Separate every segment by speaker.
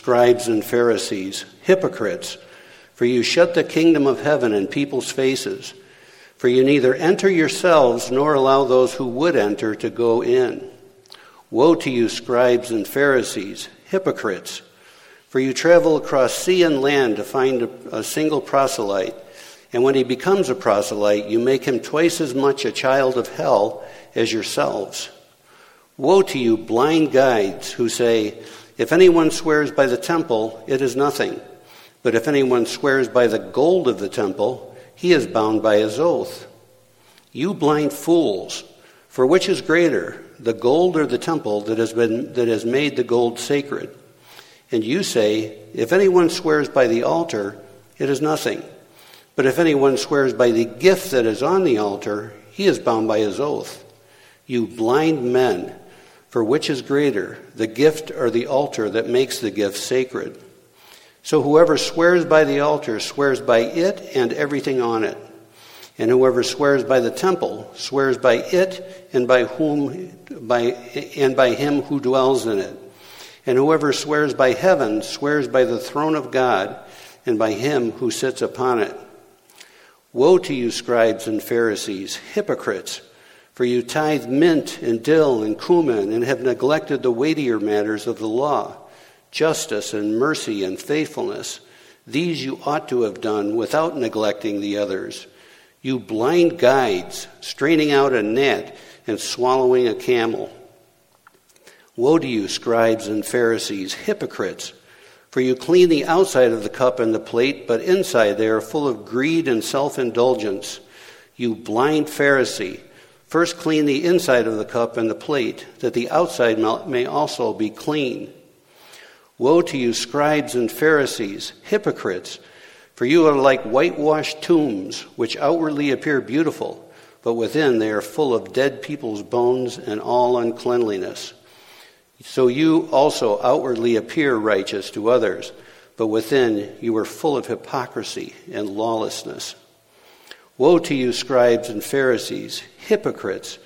Speaker 1: scribes and Pharisees, hypocrites, for you shut the kingdom of heaven in people's faces. For you neither enter yourselves nor allow those who would enter to go in. Woe to you, scribes and Pharisees, hypocrites! For you travel across sea and land to find a, a, single proselyte, and when he becomes a proselyte, you make him twice as much a child of hell as yourselves. Woe to you, blind guides, who say, If anyone swears by the temple, it is nothing. But if anyone swears by the gold of the temple, he is bound by his oath. You blind fools, for which is greater, the gold or the temple that has, been, that has made the gold sacred? And you say, If anyone swears by the altar, it is nothing. But if anyone swears by the gift that is on the altar, he is bound by his oath. You blind men, for which is greater, the gift or the altar that makes the gift sacred? So whoever swears by the altar swears by it and everything on it. And whoever swears by the temple swears by it and by whom by and by him who dwells in it. And whoever swears by heaven swears by the throne of God and by him who sits upon it. Woe to you, scribes and Pharisees, hypocrites, for you tithe mint and dill and cumin and have neglected the weightier matters of the law justice and mercy and faithfulness. These you ought to have done without neglecting the others. You blind guides, straining out a net and swallowing a camel. Woe to you, scribes and Pharisees, hypocrites! For you clean the outside of the cup and the plate, but inside they are full of greed and self indulgence. You blind Pharisee, first clean the inside of the cup and the plate, that the outside may also be clean. Woe to you, scribes and Pharisees, hypocrites! For you are like whitewashed tombs, which outwardly appear beautiful, but within they are full of dead people's bones and all uncleanliness. So you also outwardly appear righteous to others, but within you are full of hypocrisy and lawlessness. Woe to you, scribes and Pharisees, hypocrites!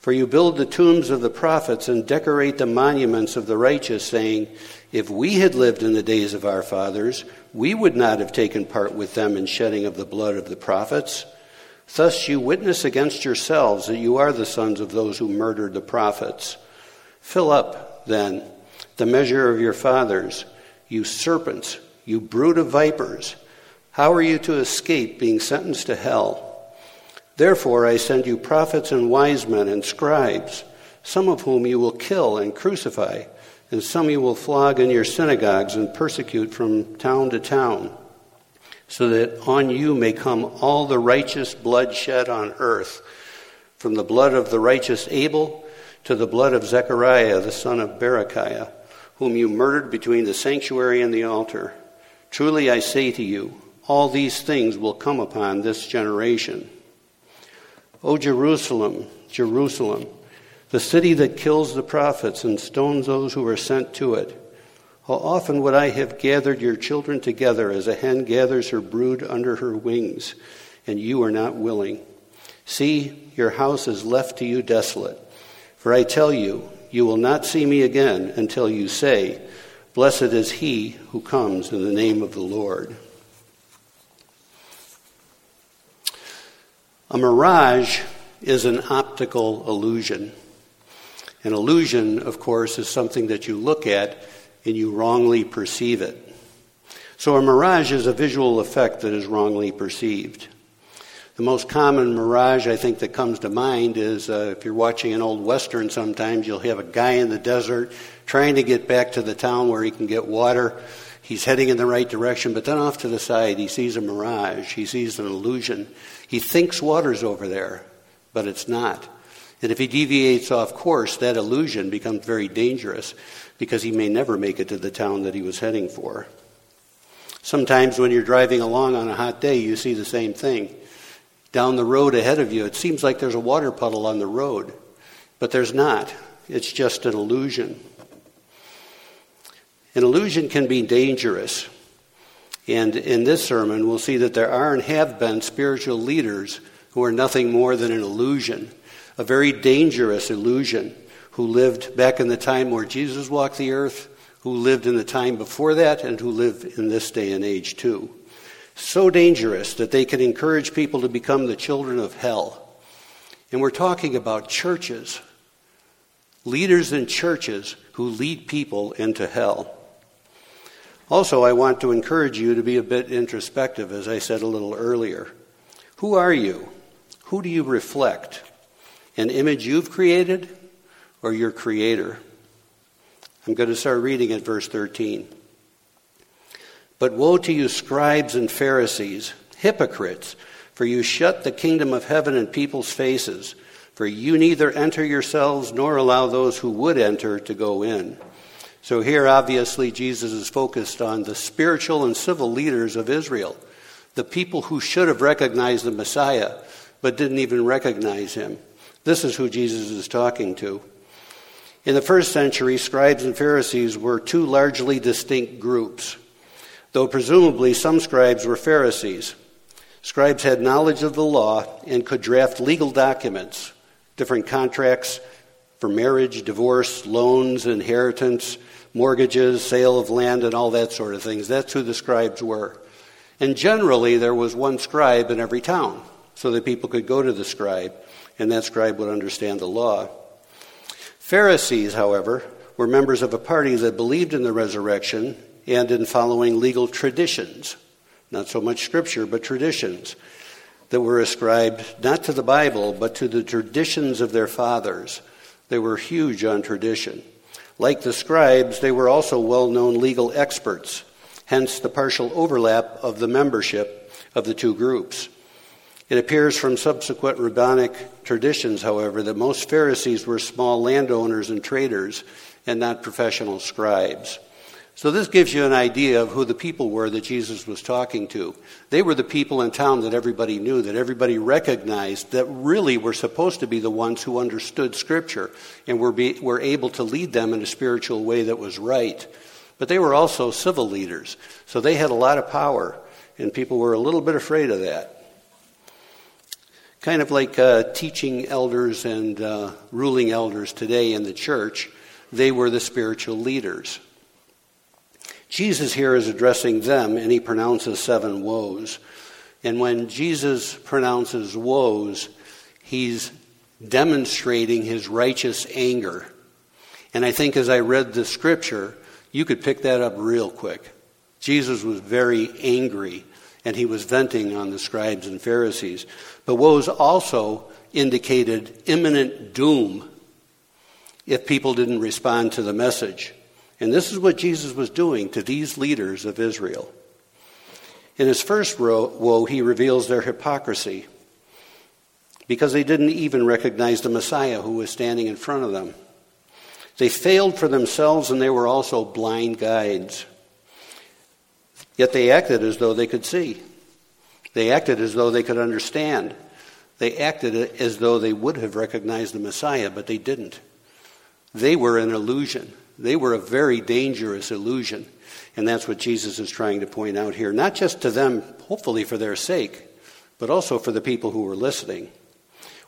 Speaker 1: For you build the tombs of the prophets and decorate the monuments of the righteous, saying, if we had lived in the days of our fathers, we would not have taken part with them in shedding of the blood of the prophets. Thus you witness against yourselves that you are the sons of those who murdered the prophets. Fill up, then, the measure of your fathers, you serpents, you brood of vipers. How are you to escape being sentenced to hell? Therefore I send you prophets and wise men and scribes, some of whom you will kill and crucify and some you will flog in your synagogues and persecute from town to town, so that on you may come all the righteous blood shed on earth, from the blood of the righteous Abel to the blood of Zechariah the son of Berechiah, whom you murdered between the sanctuary and the altar. Truly I say to you, all these things will come upon this generation. O Jerusalem, Jerusalem, the city that kills the prophets and stones those who are sent to it. How often would I have gathered your children together as a hen gathers her brood under her wings, and you are not willing? See, your house is left to you desolate. For I tell you, you will not see me again until you say, Blessed is he who comes in the name of the Lord. A mirage is an optical illusion. An illusion, of course, is something that you look at and you wrongly perceive it. So a mirage is a visual effect that is wrongly perceived. The most common mirage I think that comes to mind is uh, if you're watching an old western sometimes, you'll have a guy in the desert trying to get back to the town where he can get water. He's heading in the right direction, but then off to the side, he sees a mirage. He sees an illusion. He thinks water's over there, but it's not. And if he deviates off course, that illusion becomes very dangerous because he may never make it to the town that he was heading for. Sometimes when you're driving along on a hot day, you see the same thing. Down the road ahead of you, it seems like there's a water puddle on the road, but there's not. It's just an illusion. An illusion can be dangerous. And in this sermon, we'll see that there are and have been spiritual leaders who are nothing more than an illusion a very dangerous illusion, who lived back in the time where Jesus walked the earth, who lived in the time before that and who live in this day and age too. So dangerous that they can encourage people to become the children of hell. And we're talking about churches, leaders in churches who lead people into hell. Also, I want to encourage you to be a bit introspective, as I said a little earlier. Who are you? Who do you reflect? An image you've created or your creator? I'm going to start reading at verse 13. But woe to you, scribes and Pharisees, hypocrites, for you shut the kingdom of heaven in people's faces, for you neither enter yourselves nor allow those who would enter to go in. So here, obviously, Jesus is focused on the spiritual and civil leaders of Israel, the people who should have recognized the Messiah, but didn't even recognize him. This is who Jesus is talking to. In the first century, scribes and Pharisees were two largely distinct groups, though presumably some scribes were Pharisees. Scribes had knowledge of the law and could draft legal documents, different contracts for marriage, divorce, loans, inheritance, mortgages, sale of land, and all that sort of things. That's who the scribes were. And generally, there was one scribe in every town, so that people could go to the scribe, and that scribe would understand the law. Pharisees, however, were members of a party that believed in the resurrection and in following legal traditions, not so much scripture, but traditions that were ascribed not to the Bible, but to the traditions of their fathers. They were huge on tradition. Like the scribes, they were also well known legal experts, hence the partial overlap of the membership of the two groups. It appears from subsequent rabbinic traditions, however, that most Pharisees were small landowners and traders and not professional scribes. So, this gives you an idea of who the people were that Jesus was talking to. They were the people in town that everybody knew, that everybody recognized, that really were supposed to be the ones who understood Scripture and were, be, were able to lead them in a spiritual way that was right. But they were also civil leaders, so they had a lot of power, and people were a little bit afraid of that. Kind of like uh, teaching elders and uh, ruling elders today in the church, they were the spiritual leaders. Jesus here is addressing them, and he pronounces seven woes. And when Jesus pronounces woes, he's demonstrating his righteous anger. And I think as I read the scripture, you could pick that up real quick. Jesus was very angry, and he was venting on the scribes and Pharisees. But woes also indicated imminent doom if people didn't respond to the message. And this is what Jesus was doing to these leaders of Israel. In his first woe, he reveals their hypocrisy because they didn't even recognize the Messiah who was standing in front of them. They failed for themselves and they were also blind guides. Yet they acted as though they could see. They acted as though they could understand. They acted as though they would have recognized the Messiah, but they didn't. They were an illusion. They were a very dangerous illusion. And that's what Jesus is trying to point out here, not just to them, hopefully for their sake, but also for the people who were listening.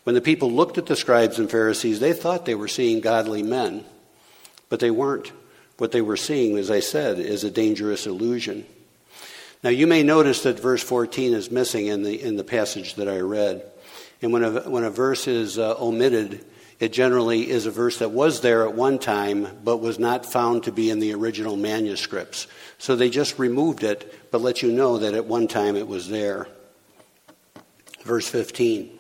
Speaker 1: When the people looked at the scribes and Pharisees, they thought they were seeing godly men, but they weren't. What they were seeing, as I said, is a dangerous illusion. Now, you may notice that verse 14 is missing in the, in the passage that I read. And when a, when a verse is uh, omitted, it generally is a verse that was there at one time, but was not found to be in the original manuscripts. So they just removed it, but let you know that at one time it was there. Verse 15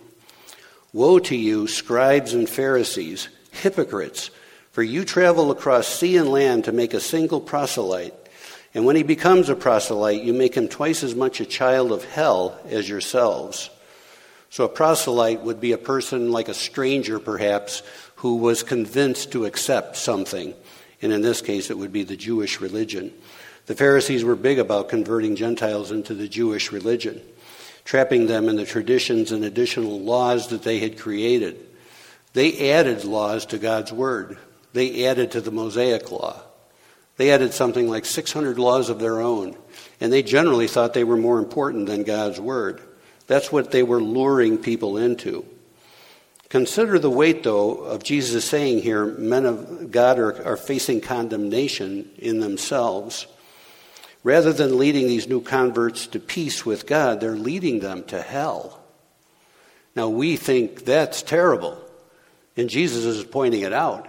Speaker 1: Woe to you, scribes and Pharisees, hypocrites, for you travel across sea and land to make a single proselyte. And when he becomes a proselyte, you make him twice as much a child of hell as yourselves. So a proselyte would be a person like a stranger, perhaps, who was convinced to accept something. And in this case, it would be the Jewish religion. The Pharisees were big about converting Gentiles into the Jewish religion, trapping them in the traditions and additional laws that they had created. They added laws to God's Word, they added to the Mosaic Law. They added something like 600 laws of their own, and they generally thought they were more important than God's Word. That's what they were luring people into. Consider the weight, though, of Jesus saying here men of God are, are facing condemnation in themselves. Rather than leading these new converts to peace with God, they're leading them to hell. Now, we think that's terrible, and Jesus is pointing it out.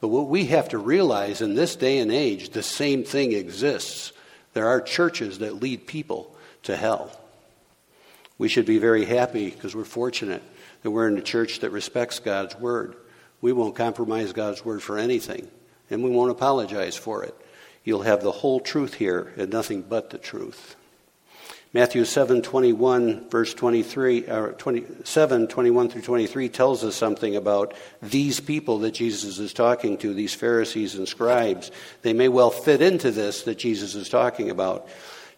Speaker 1: But what we have to realize in this day and age, the same thing exists. There are churches that lead people to hell. We should be very happy because we're fortunate that we're in a church that respects God's word. We won't compromise God's word for anything, and we won't apologize for it. You'll have the whole truth here and nothing but the truth. Matthew 7 21, verse 23, or 27, 21 through 23 tells us something about these people that Jesus is talking to, these Pharisees and scribes. They may well fit into this that Jesus is talking about.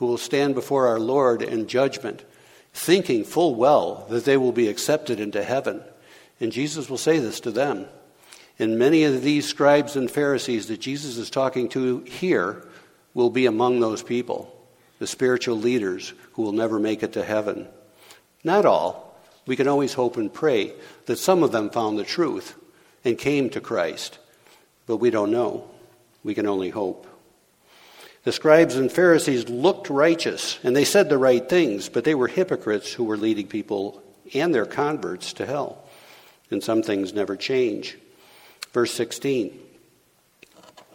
Speaker 1: who will stand before our Lord in judgment, thinking full well that they will be accepted into heaven. And Jesus will say this to them. And many of these scribes and Pharisees that Jesus is talking to here will be among those people, the spiritual leaders who will never make it to heaven. Not all. We can always hope and pray that some of them found the truth and came to Christ, but we don't know. We can only hope. The scribes and Pharisees looked righteous and they said the right things, but they were hypocrites who were leading people and their converts to hell. And some things never change. Verse 16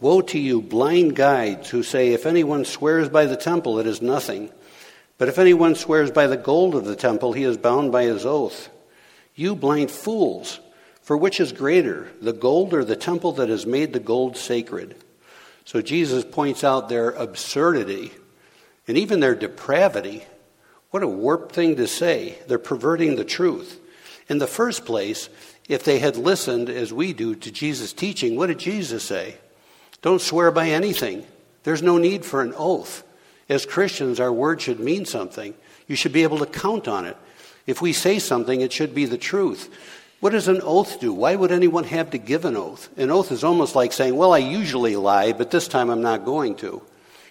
Speaker 1: Woe to you, blind guides, who say, If anyone swears by the temple, it is nothing. But if anyone swears by the gold of the temple, he is bound by his oath. You blind fools, for which is greater, the gold or the temple that has made the gold sacred? So Jesus points out their absurdity and even their depravity. What a warped thing to say. They're perverting the truth. In the first place, if they had listened as we do to Jesus' teaching, what did Jesus say? Don't swear by anything. There's no need for an oath. As Christians, our word should mean something. You should be able to count on it. If we say something, it should be the truth. What does an oath do? Why would anyone have to give an oath? An oath is almost like saying, Well, I usually lie, but this time I'm not going to.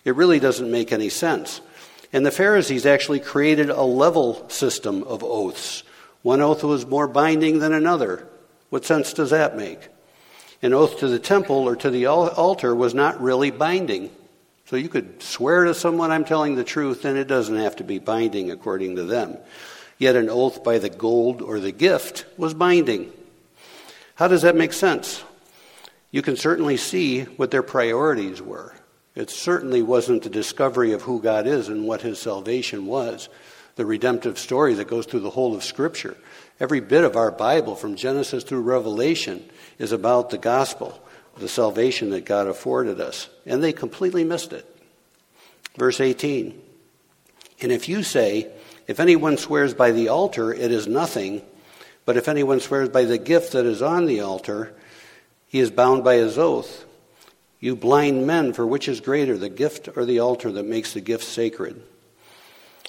Speaker 1: It really doesn't make any sense. And the Pharisees actually created a level system of oaths. One oath was more binding than another. What sense does that make? an oath to the temple or to the altar was not really binding. So you could swear to someone I'm telling the truth, and it doesn't have to be binding according to them. Yet an oath by the gold or the gift was binding. How does that make sense? You can certainly see what their priorities were. It certainly wasn't the discovery of who God is and what his salvation was, the redemptive story that goes through the whole of Scripture. Every bit of our Bible, from Genesis through Revelation, is about the gospel, the salvation that God afforded us. And they completely missed it. Verse 18 And if you say, If anyone swears by the altar, it is nothing, but if anyone swears by the gift that is on the altar, he is bound by his oath. You blind men, for which is greater, the gift or the altar that makes the gift sacred?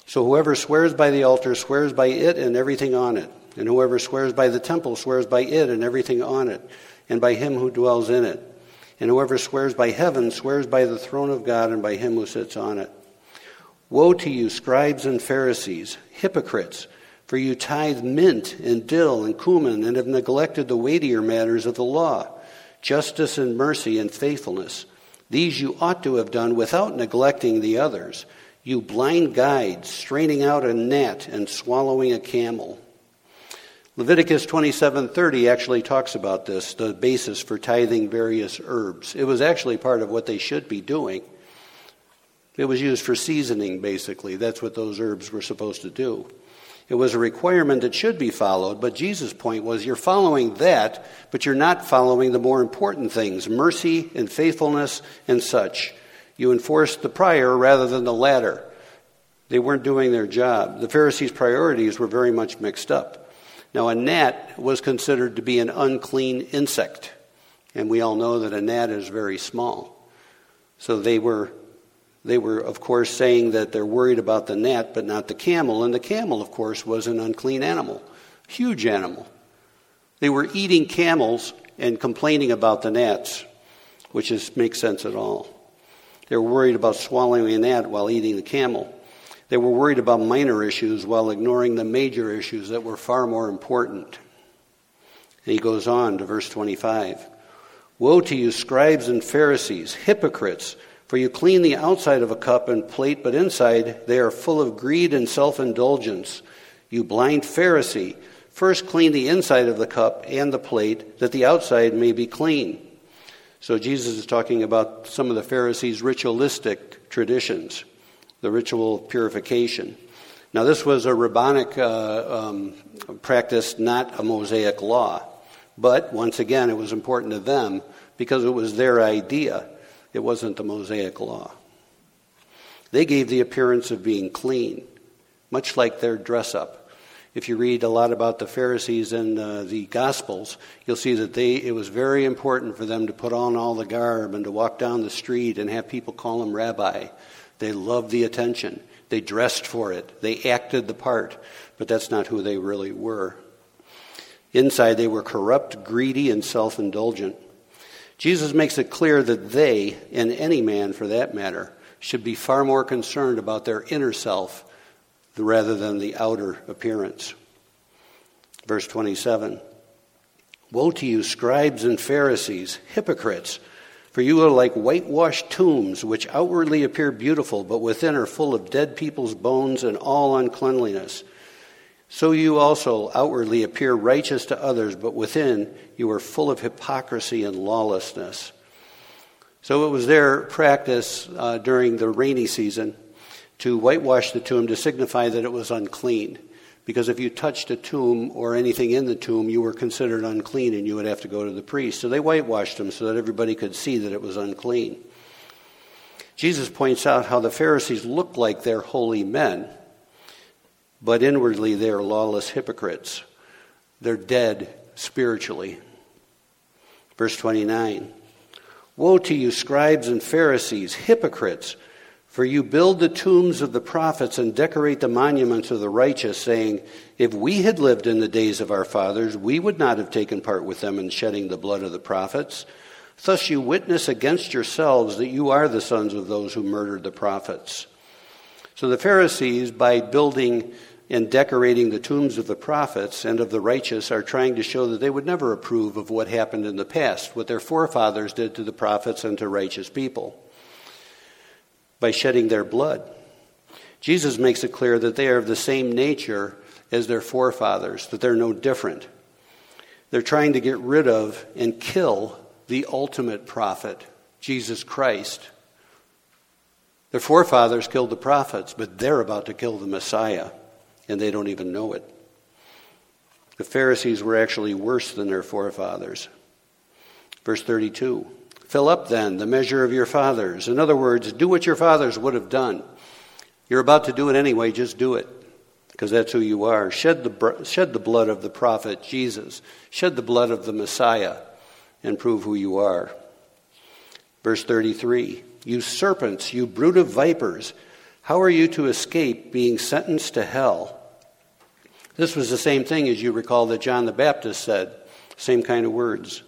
Speaker 1: So whoever swears by the altar swears by it and everything on it. And whoever swears by the temple swears by it and everything on it, and by him who dwells in it. And whoever swears by heaven swears by the throne of God and by him who sits on it. Woe to you, scribes and Pharisees, hypocrites, for you tithe mint and dill and cumin and have neglected the weightier matters of the law, justice and mercy and faithfulness. These you ought to have done without neglecting the others. You blind guides, straining out a gnat and swallowing a camel. Leviticus 27:30 actually talks about this, the basis for tithing various herbs. It was actually part of what they should be doing. It was used for seasoning basically. That's what those herbs were supposed to do. It was a requirement that should be followed, but Jesus' point was you're following that, but you're not following the more important things, mercy and faithfulness and such. You enforced the prior rather than the latter. They weren't doing their job. The Pharisees' priorities were very much mixed up. Now, a gnat was considered to be an unclean insect, and we all know that a gnat is very small. So they were, they were, of course, saying that they're worried about the gnat, but not the camel. And the camel, of course, was an unclean animal, huge animal. They were eating camels and complaining about the gnats, which is, makes sense at all. They were worried about swallowing a gnat while eating the camel. They were worried about minor issues while ignoring the major issues that were far more important. And he goes on to verse 25 Woe to you, scribes and Pharisees, hypocrites! For you clean the outside of a cup and plate, but inside they are full of greed and self indulgence. You blind Pharisee, first clean the inside of the cup and the plate, that the outside may be clean. So Jesus is talking about some of the Pharisees' ritualistic traditions the ritual of purification. Now, this was a rabbinic uh, um, practice, not a Mosaic law. But once again, it was important to them because it was their idea. It wasn't the Mosaic law. They gave the appearance of being clean, much like their dress up. If you read a lot about the Pharisees and uh, the Gospels, you'll see that they, it was very important for them to put on all the garb and to walk down the street and have people call them rabbi they loved the attention. They dressed for it. They acted the part. But that's not who they really were. Inside, they were corrupt, greedy, and self indulgent. Jesus makes it clear that they, and any man for that matter, should be far more concerned about their inner self rather than the outer appearance. Verse 27 Woe to you, scribes and Pharisees, hypocrites! For you are like whitewashed tombs, which outwardly appear beautiful, but within are full of dead people's bones and all uncleanliness. So you also outwardly appear righteous to others, but within you are full of hypocrisy and lawlessness. So it was their practice uh, during the rainy season to whitewash the tomb to signify that it was unclean because if you touched a tomb or anything in the tomb, you were considered unclean and you would have to go to the priest. So they whitewashed them so that everybody could see that it was unclean. Jesus points out how the Pharisees look like they're holy men, but inwardly they're lawless hypocrites. They're dead spiritually. Verse 29 Woe to you, scribes and Pharisees, hypocrites! For you build the tombs of the prophets and decorate the monuments of the righteous, saying, If we had lived in the days of our fathers, we would not have taken part with them in shedding the blood of the prophets. Thus you witness against yourselves that you are the sons of those who murdered the prophets. So the Pharisees, by building and decorating the tombs of the prophets and of the righteous, are trying to show that they would never approve of what happened in the past, what their forefathers did to the prophets and to righteous people by shedding their blood. Jesus makes it clear that they are of the same nature as their forefathers, that they're no different. They're trying to get rid of and kill the ultimate prophet, Jesus Christ. Their forefathers killed the prophets, but they're about to kill the Messiah, and they don't even know it. The Pharisees were actually worse than their forefathers. Verse 32 Fill up then the measure of your fathers. In other words, do what your fathers would have done. You're about to do it anyway, just do it, because that's who you are. Shed the, shed the blood of the prophet Jesus, shed the blood of the Messiah, and prove who you are. Verse 33 You serpents, you brood of vipers, how are you to escape being sentenced to hell? This was the same thing as you recall that John the Baptist said, same kind of words.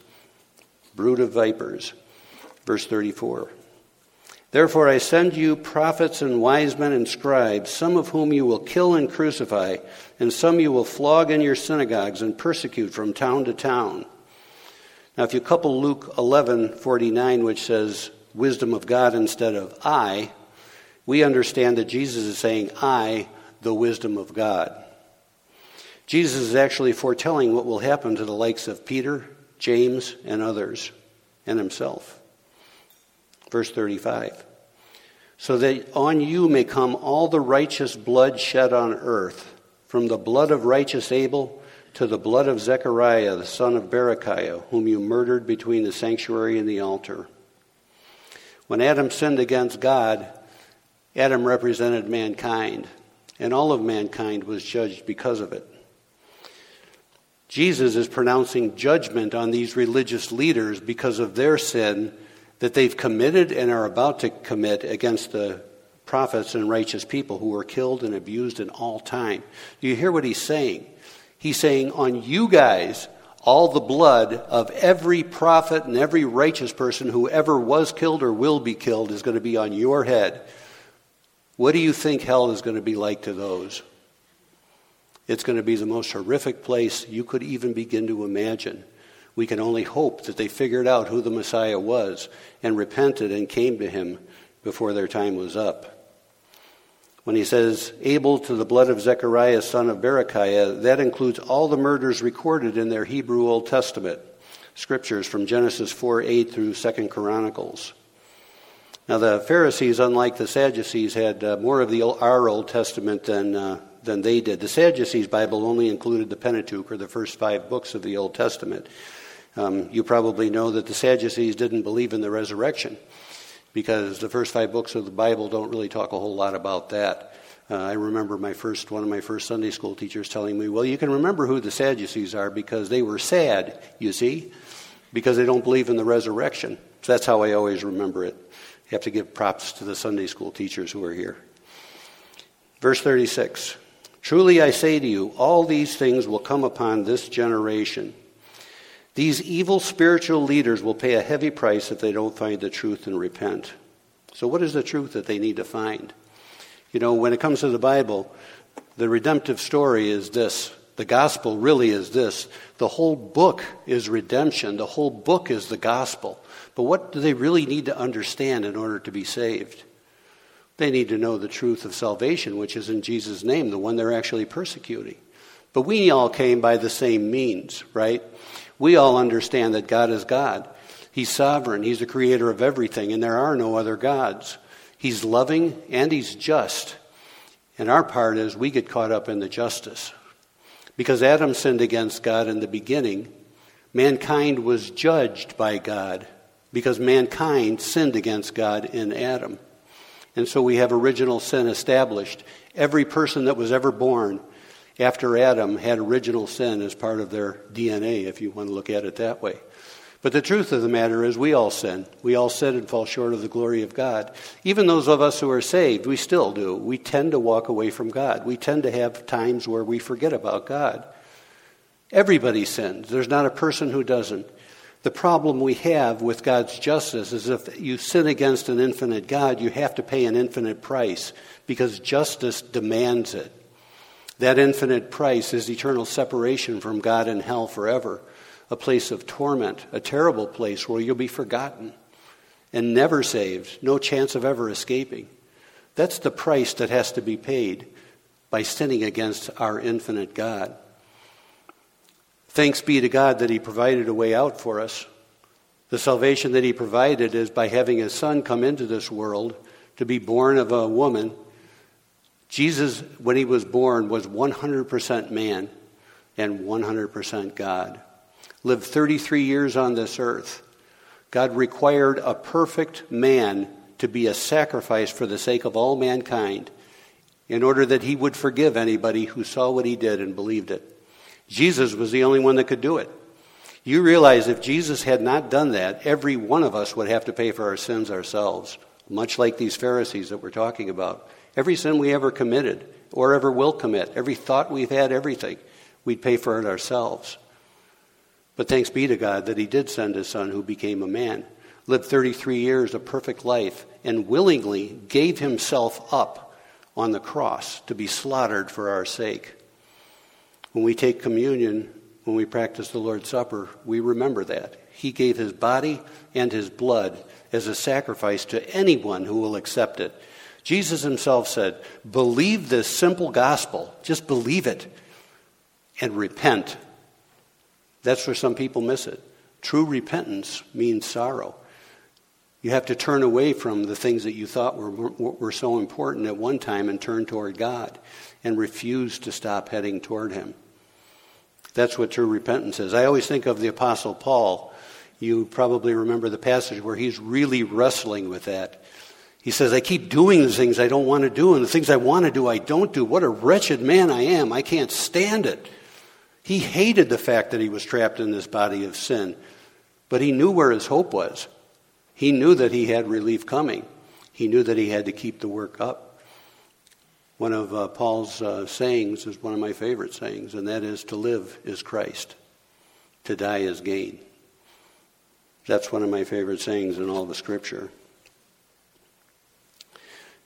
Speaker 1: Brood of vipers. Verse 34. Therefore, I send you prophets and wise men and scribes, some of whom you will kill and crucify, and some you will flog in your synagogues and persecute from town to town. Now, if you couple Luke 11:49, which says wisdom of God instead of I, we understand that Jesus is saying, I, the wisdom of God. Jesus is actually foretelling what will happen to the likes of Peter, James, and others, and himself. Verse 35 So that on you may come all the righteous blood shed on earth, from the blood of righteous Abel to the blood of Zechariah, the son of Berechiah, whom you murdered between the sanctuary and the altar. When Adam sinned against God, Adam represented mankind, and all of mankind was judged because of it. Jesus is pronouncing judgment on these religious leaders because of their sin that they've committed and are about to commit against the prophets and righteous people who were killed and abused in all time. Do you hear what he's saying? He's saying, On you guys, all the blood of every prophet and every righteous person who ever was killed or will be killed is going to be on your head. What do you think hell is going to be like to those? It's going to be the most horrific place you could even begin to imagine. We can only hope that they figured out who the Messiah was and repented and came to him before their time was up. When he says, Abel to the blood of Zechariah, son of Berechiah, that includes all the murders recorded in their Hebrew Old Testament scriptures from Genesis 4 8 through 2 Chronicles. Now, the Pharisees, unlike the Sadducees, had uh, more of the, our Old Testament than, uh, than they did. The Sadducees' Bible only included the Pentateuch, or the first five books of the Old Testament. Um, you probably know that the Sadducees didn't believe in the resurrection because the first five books of the Bible don't really talk a whole lot about that. Uh, I remember my first one of my first Sunday school teachers telling me, "Well, you can remember who the Sadducees are because they were sad, you see, because they don't believe in the resurrection." So that's how I always remember it. You have to give props to the Sunday school teachers who are here. Verse 36 Truly I say to you, all these things will come upon this generation. These evil spiritual leaders will pay a heavy price if they don't find the truth and repent. So, what is the truth that they need to find? You know, when it comes to the Bible, the redemptive story is this. The gospel really is this. The whole book is redemption. The whole book is the gospel. But what do they really need to understand in order to be saved? They need to know the truth of salvation, which is in Jesus' name, the one they're actually persecuting. But we all came by the same means, right? We all understand that God is God. He's sovereign, He's the creator of everything, and there are no other gods. He's loving and He's just. And our part is we get caught up in the justice. Because Adam sinned against God in the beginning, mankind was judged by God because mankind sinned against God in Adam. And so we have original sin established. Every person that was ever born after Adam had original sin as part of their DNA, if you want to look at it that way. But the truth of the matter is, we all sin. We all sin and fall short of the glory of God. Even those of us who are saved, we still do. We tend to walk away from God. We tend to have times where we forget about God. Everybody sins. There's not a person who doesn't. The problem we have with God's justice is if you sin against an infinite God, you have to pay an infinite price because justice demands it. That infinite price is eternal separation from God and hell forever, a place of torment, a terrible place where you'll be forgotten and never saved, no chance of ever escaping. That's the price that has to be paid by sinning against our infinite God. Thanks be to God that He provided a way out for us. The salvation that He provided is by having His Son come into this world to be born of a woman Jesus, when he was born, was 100% man and 100% God. Lived 33 years on this earth. God required a perfect man to be a sacrifice for the sake of all mankind in order that he would forgive anybody who saw what he did and believed it. Jesus was the only one that could do it. You realize if Jesus had not done that, every one of us would have to pay for our sins ourselves, much like these Pharisees that we're talking about. Every sin we ever committed or ever will commit, every thought we've had, everything, we'd pay for it ourselves. But thanks be to God that He did send His Son who became a man, lived 33 years a perfect life, and willingly gave Himself up on the cross to be slaughtered for our sake. When we take communion, when we practice the Lord's Supper, we remember that. He gave His body and His blood as a sacrifice to anyone who will accept it. Jesus himself said, Believe this simple gospel. Just believe it and repent. That's where some people miss it. True repentance means sorrow. You have to turn away from the things that you thought were, were so important at one time and turn toward God and refuse to stop heading toward Him. That's what true repentance is. I always think of the Apostle Paul. You probably remember the passage where he's really wrestling with that. He says, I keep doing the things I don't want to do, and the things I want to do, I don't do. What a wretched man I am. I can't stand it. He hated the fact that he was trapped in this body of sin, but he knew where his hope was. He knew that he had relief coming. He knew that he had to keep the work up. One of uh, Paul's uh, sayings is one of my favorite sayings, and that is to live is Christ, to die is gain. That's one of my favorite sayings in all the scripture.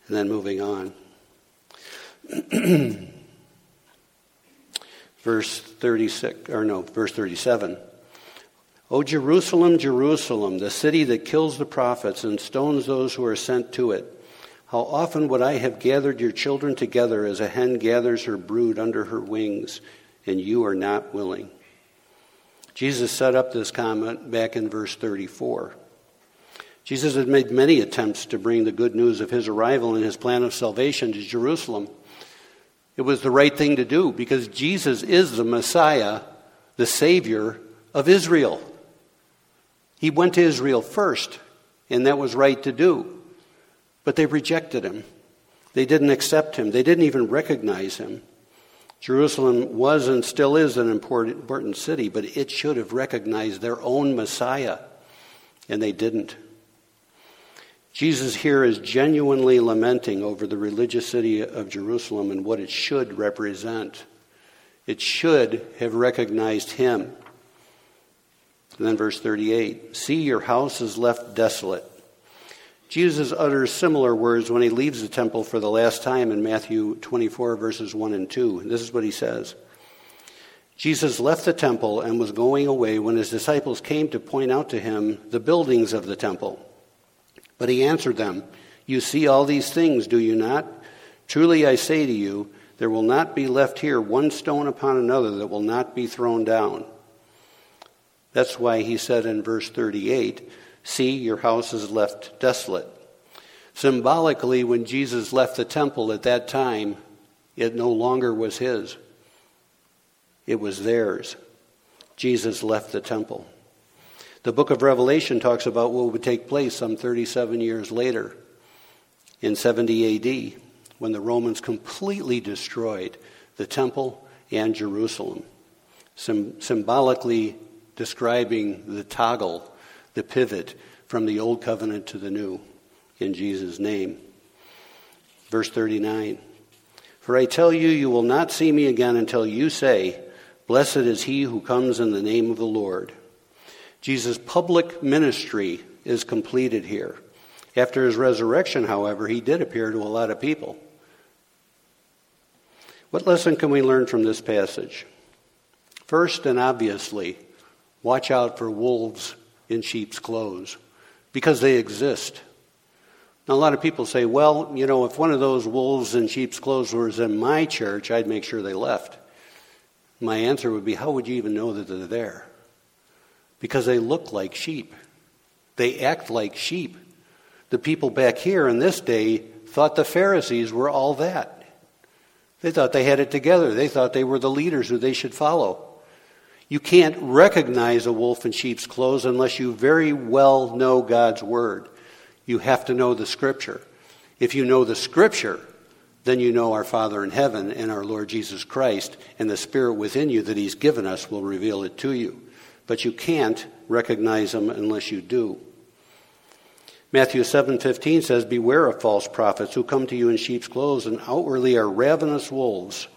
Speaker 1: And then moving on. verse 36, or no, verse 37. O Jerusalem, Jerusalem, the city that kills the prophets and stones those who are sent to it. How often would I have gathered your children together as a hen gathers her brood under her wings, and you are not willing. Jesus set up this comment back in verse 34. Jesus had made many attempts to bring the good news of his arrival and his plan of salvation to Jerusalem. It was the right thing to do because Jesus is the Messiah, the Savior of Israel. He went to Israel first, and that was right to do. But they rejected him. They didn't accept him. They didn't even recognize him. Jerusalem was and still is an important, city, but it should have recognized their own Messiah, and they didn't. Jesus here is genuinely lamenting over the religious city of Jerusalem and what it should represent. It should have recognized him. And then verse 38 See, your house is left desolate. Jesus utters similar words when he leaves the temple for the last time in Matthew 24, verses 1 and 2. This is what he says Jesus left the temple and was going away when his disciples came to point out to him the buildings of the temple. But he answered them, You see all these things, do you not? Truly I say to you, there will not be left here one stone upon another that will not be thrown down. That's why he said in verse 38, See, your house is left desolate. Symbolically, when Jesus left the temple at that time, it no longer was his, it was theirs. Jesus left the temple. The book of Revelation talks about what would take place some 37 years later in 70 AD when the Romans completely destroyed the temple and Jerusalem, symbolically describing the toggle, the pivot from the old covenant to the new in Jesus' name. Verse 39 For I tell you, you will not see me again until you say, Blessed is he who comes in the name of the Lord. Jesus' public ministry is completed here. After his resurrection, however, he did appear to a lot of people. What lesson can we learn from this passage? First and obviously, watch out for wolves in sheep's clothes because they exist. Now, a lot of people say, well, you know, if one of those wolves in sheep's clothes was in my church, I'd make sure they left. My answer would be, how would you even know that they're there? Because they look like sheep. They act like sheep. The people back here in this day thought the Pharisees were all that. They thought they had it together. They thought they were the leaders who they should follow. You can't recognize a wolf in sheep's clothes unless you very well know God's word. You have to know the scripture. If you know the scripture, then you know our Father in heaven and our Lord Jesus Christ, and the Spirit within you that He's given us will reveal it to you but you can't recognize them unless you do. Matthew 7:15 says, "Beware of false prophets who come to you in sheep's clothes and outwardly are ravenous wolves."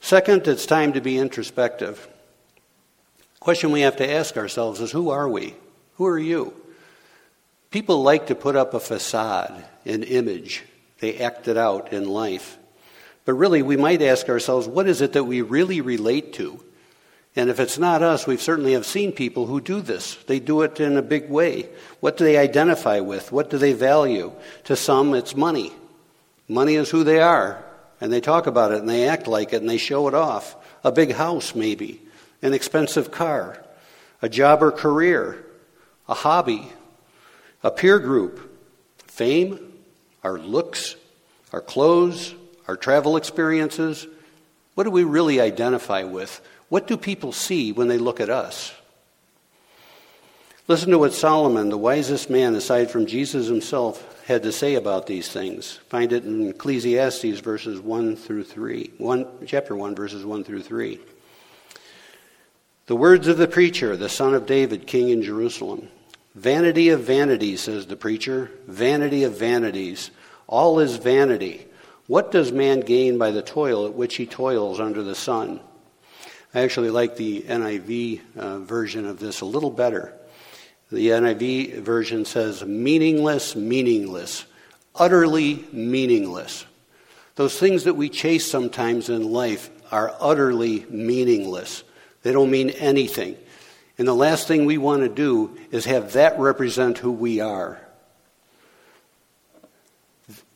Speaker 1: Second, it's time to be introspective. Question we have to ask ourselves is who are we? Who are you? People like to put up a facade, an image. They act it out in life. But really, we might ask ourselves, what is it that we really relate to? And if it's not us, we certainly have seen people who do this. They do it in a big way. What do they identify with? What do they value? To some, it's money. Money is who they are. And they talk about it and they act like it and they show it off. A big house, maybe. An expensive car. A job or career. A hobby. A peer group. Fame. Our looks. Our clothes. Our travel experiences. What do we really identify with? What do people see when they look at us? Listen to what Solomon, the wisest man aside from Jesus himself, had to say about these things. Find it in Ecclesiastes verses 1 through 3. One, chapter 1, verses 1 through 3. The words of the preacher, the son of David, king in Jerusalem. Vanity of vanities, says the preacher. Vanity of vanities. All is vanity. What does man gain by the toil at which he toils under the sun? I actually like the NIV uh, version of this a little better. The NIV version says, meaningless, meaningless, utterly meaningless. Those things that we chase sometimes in life are utterly meaningless. They don't mean anything. And the last thing we want to do is have that represent who we are.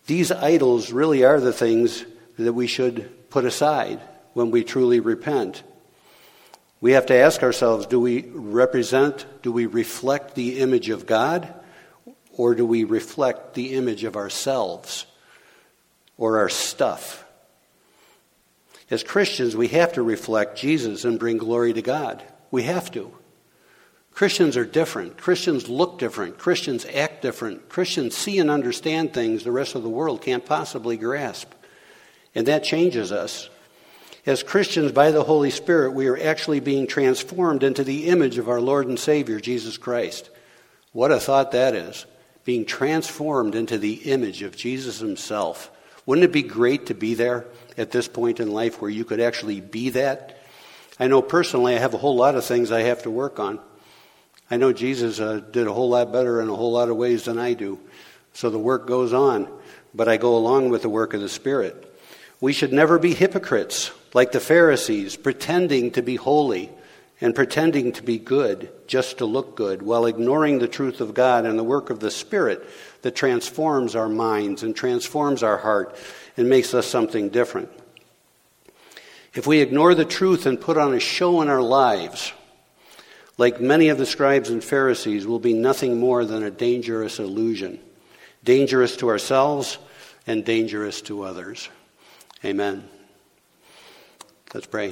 Speaker 1: These idols really are the things that we should put aside when we truly repent. We have to ask ourselves do we represent, do we reflect the image of God, or do we reflect the image of ourselves or our stuff? As Christians, we have to reflect Jesus and bring glory to God. We have to. Christians are different. Christians look different. Christians act different. Christians see and understand things the rest of the world can't possibly grasp. And that changes us. As Christians, by the Holy Spirit, we are actually being transformed into the image of our Lord and Savior, Jesus Christ. What a thought that is. Being transformed into the image of Jesus Himself. Wouldn't it be great to be there at this point in life where you could actually be that? I know personally I have a whole lot of things I have to work on. I know Jesus uh, did a whole lot better in a whole lot of ways than I do. So the work goes on, but I go along with the work of the Spirit. We should never be hypocrites like the Pharisees, pretending to be holy and pretending to be good just to look good while ignoring the truth of God and the work of the Spirit that transforms our minds and transforms our heart and makes us something different. If we ignore the truth and put on a show in our lives, like many of the scribes and Pharisees, will be nothing more than a dangerous illusion, dangerous to ourselves and dangerous to others. Amen. Let's pray.